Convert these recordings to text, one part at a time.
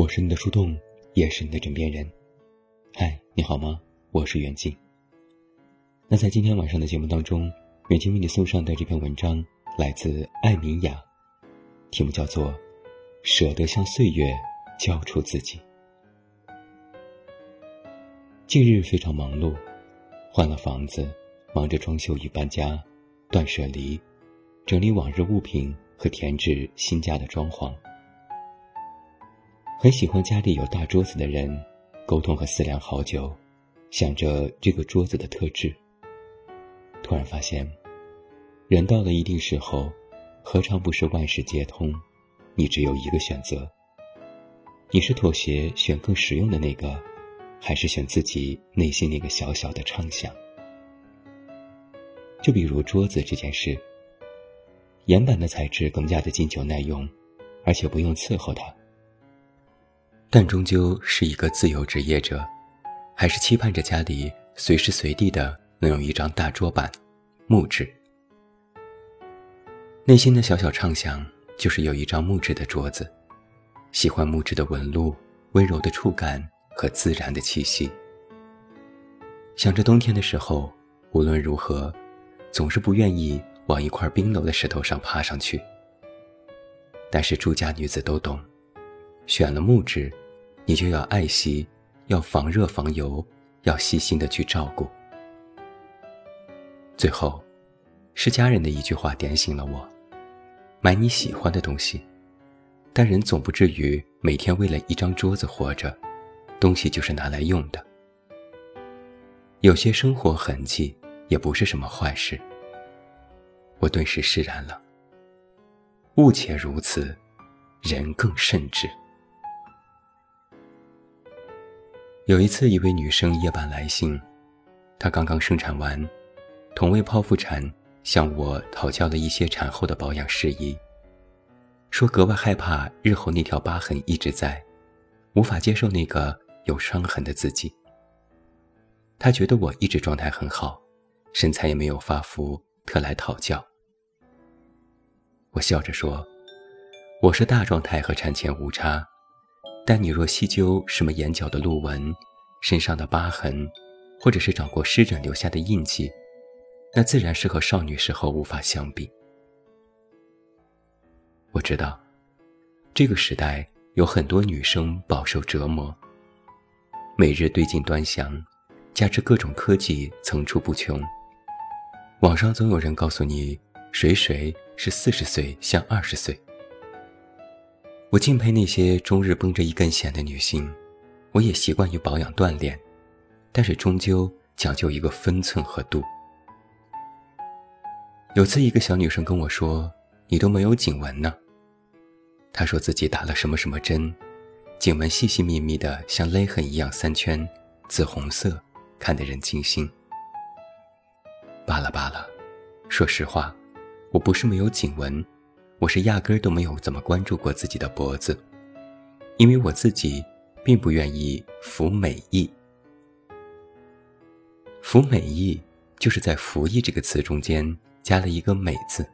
我是你的树洞，也是你的枕边人。嗨，你好吗？我是袁静。那在今天晚上的节目当中，袁静为你送上的这篇文章来自艾米雅，题目叫做《舍得向岁月交出自己》。近日非常忙碌，换了房子，忙着装修与搬家，断舍离，整理往日物品和添置新家的装潢。很喜欢家里有大桌子的人，沟通和思量好久，想着这个桌子的特质。突然发现，人到了一定时候，何尝不是万事皆通？你只有一个选择：你是妥协选更实用的那个，还是选自己内心那个小小的畅想？就比如桌子这件事，岩板的材质更加的经久耐用，而且不用伺候它。但终究是一个自由职业者，还是期盼着家里随时随地的能有一张大桌板，木质。内心的小小畅想就是有一张木质的桌子，喜欢木质的纹路、温柔的触感和自然的气息。想着冬天的时候，无论如何，总是不愿意往一块冰冷的石头上爬上去。但是住家女子都懂。选了木质，你就要爱惜，要防热防油，要细心的去照顾。最后，是家人的一句话点醒了我：买你喜欢的东西，但人总不至于每天为了一张桌子活着，东西就是拿来用的。有些生活痕迹也不是什么坏事。我顿时释然了。物且如此，人更甚之。有一次，一位女生夜半来信，她刚刚生产完，同为剖腹产，向我讨教了一些产后的保养事宜，说格外害怕日后那条疤痕一直在，无法接受那个有伤痕的自己。她觉得我一直状态很好，身材也没有发福，特来讨教。我笑着说：“我是大状态和产前无差。”但你若细究什么眼角的路纹、身上的疤痕，或者是长过湿疹留下的印记，那自然是和少女时候无法相比。我知道，这个时代有很多女生饱受折磨，每日对镜端详，加之各种科技层出不穷，网上总有人告诉你谁谁是四十岁像二十岁。我敬佩那些终日绷着一根弦的女性，我也习惯于保养锻炼，但是终究讲究一个分寸和度。有次一个小女生跟我说：“你都没有颈纹呢。”她说自己打了什么什么针，颈纹细细密密的，像勒痕一样三圈，紫红色，看得人惊心。罢了罢了，说实话，我不是没有颈纹。我是压根儿都没有怎么关注过自己的脖子，因为我自己并不愿意服美役。服美役就是在“服役”这个词中间加了一个“美”字。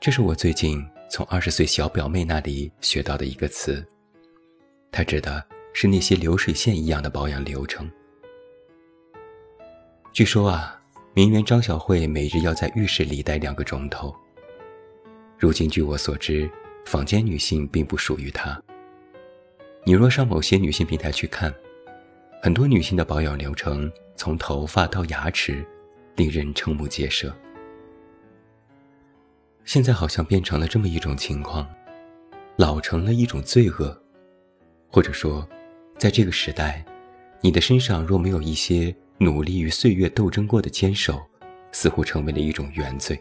这是我最近从二十岁小表妹那里学到的一个词，它指的是那些流水线一样的保养流程。据说啊，名媛张小慧每日要在浴室里待两个钟头。如今，据我所知，坊间女性并不属于她。你若上某些女性平台去看，很多女性的保养流程，从头发到牙齿，令人瞠目结舌。现在好像变成了这么一种情况，老成了一种罪恶，或者说，在这个时代，你的身上若没有一些努力与岁月斗争过的坚守，似乎成为了一种原罪。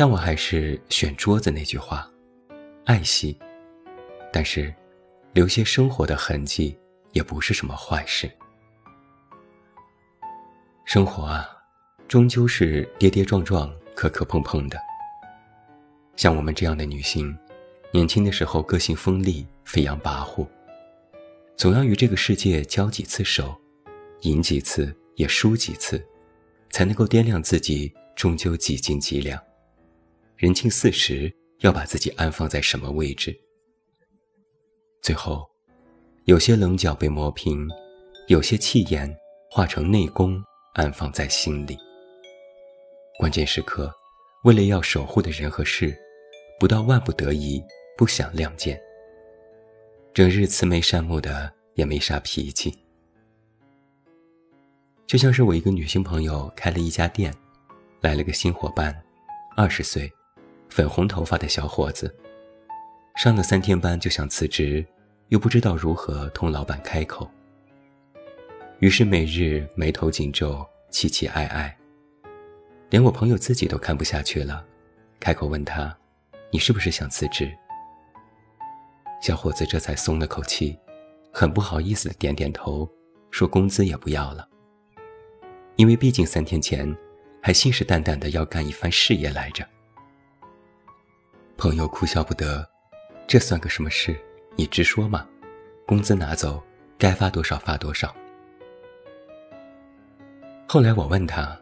但我还是选桌子那句话，爱惜，但是留些生活的痕迹也不是什么坏事。生活啊，终究是跌跌撞撞、磕磕碰碰的。像我们这样的女性，年轻的时候个性锋利、飞扬跋扈，总要与这个世界交几次手，赢几次也输几次，才能够掂量自己终究几斤几两。人近四十，要把自己安放在什么位置？最后，有些棱角被磨平，有些气焰化成内功，安放在心里。关键时刻，为了要守护的人和事，不到万不得已不想亮剑。整日慈眉善目的，也没啥脾气。就像是我一个女性朋友开了一家店，来了个新伙伴，二十岁，粉红头发的小伙子，上了三天班就想辞职，又不知道如何同老板开口，于是每日眉头紧皱，气气哀哀。连我朋友自己都看不下去了，开口问他：“你是不是想辞职？”小伙子这才松了口气，很不好意思的点点头，说：“工资也不要了，因为毕竟三天前还信誓旦旦的要干一番事业来着。”朋友哭笑不得：“这算个什么事？你直说嘛，工资拿走，该发多少发多少。”后来我问他。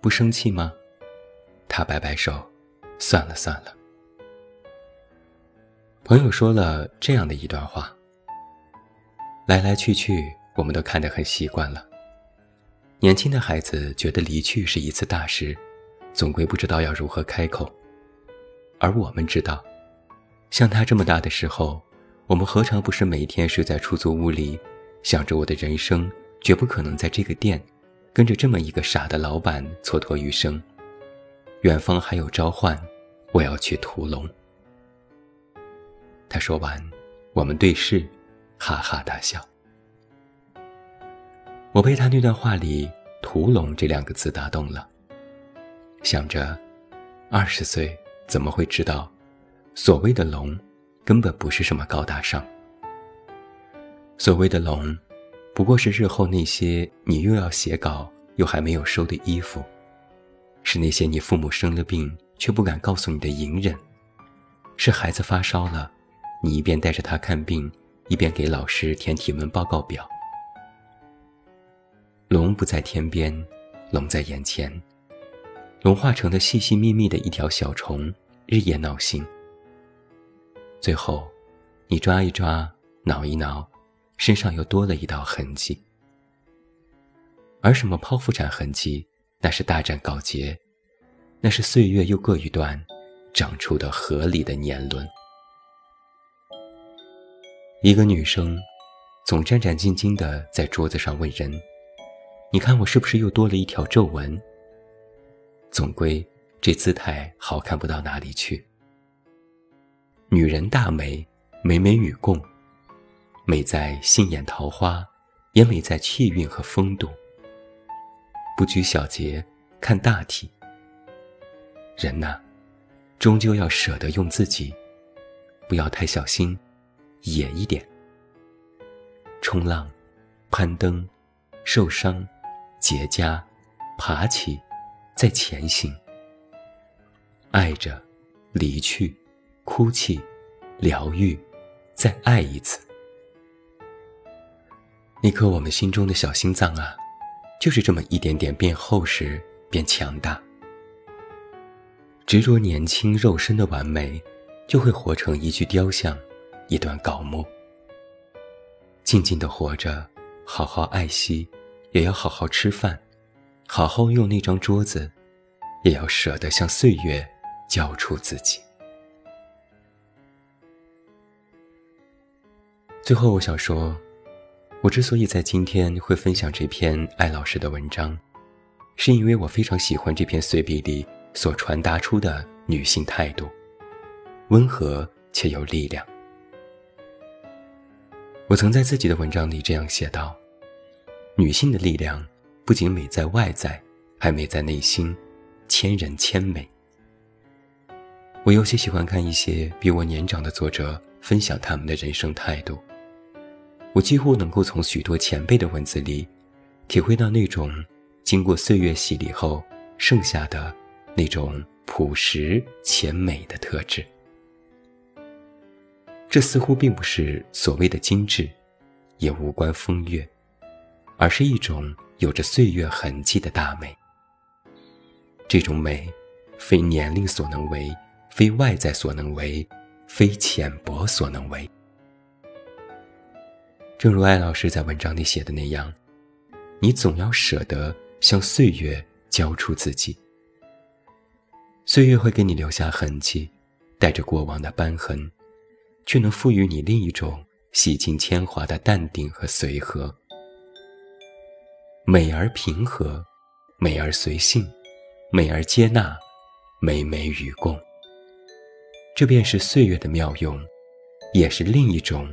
不生气吗？他摆摆手，算了算了。朋友说了这样的一段话：来来去去，我们都看得很习惯了。年轻的孩子觉得离去是一次大事，总归不知道要如何开口。而我们知道，像他这么大的时候，我们何尝不是每天睡在出租屋里，想着我的人生绝不可能在这个店。跟着这么一个傻的老板蹉跎余生，远方还有召唤，我要去屠龙。他说完，我们对视，哈哈大笑。我被他那段话里“屠龙”这两个字打动了，想着，二十岁怎么会知道，所谓的龙，根本不是什么高大上。所谓的龙。不过是日后那些你又要写稿又还没有收的衣服，是那些你父母生了病却不敢告诉你的隐忍，是孩子发烧了，你一边带着他看病，一边给老师填体温报告表。龙不在天边，龙在眼前，融化成了细细密密的一条小虫，日夜闹心。最后，你抓一抓，挠一挠。身上又多了一道痕迹，而什么剖腹产痕迹，那是大战告捷，那是岁月又过一段，长出的合理的年轮。一个女生，总战战兢兢地在桌子上问人：“你看我是不是又多了一条皱纹？”总归这姿态好看不到哪里去。女人大美，美美与共。美在心眼桃花，也美在气韵和风度。不拘小节，看大体。人呐，终究要舍得用自己，不要太小心，野一点。冲浪、攀登、受伤、结痂、爬起，在前行。爱着，离去，哭泣，疗愈，再爱一次。那颗我们心中的小心脏啊，就是这么一点点变厚实、变强大。执着年轻肉身的完美，就会活成一具雕像，一段稿木。静静的活着，好好爱惜，也要好好吃饭，好好用那张桌子，也要舍得向岁月交出自己。最后，我想说。我之所以在今天会分享这篇艾老师的文章，是因为我非常喜欢这篇随笔里所传达出的女性态度，温和且有力量。我曾在自己的文章里这样写道：女性的力量不仅美在外在，还美在内心，千人千美。我尤其喜欢看一些比我年长的作者分享他们的人生态度。我几乎能够从许多前辈的文字里，体会到那种经过岁月洗礼后剩下的那种朴实且美的特质。这似乎并不是所谓的精致，也无关风月，而是一种有着岁月痕迹的大美。这种美，非年龄所能为，非外在所能为，非浅薄所能为。正如艾老师在文章里写的那样，你总要舍得向岁月交出自己。岁月会给你留下痕迹，带着过往的斑痕，却能赋予你另一种洗尽铅华的淡定和随和。美而平和，美而随性，美而接纳，美美与共。这便是岁月的妙用，也是另一种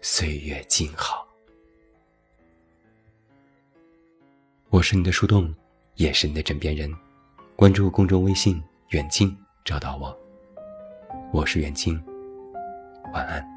岁月静好。我是你的树洞，也是你的枕边人。关注公众微信。远近找到我，我是远近，晚安。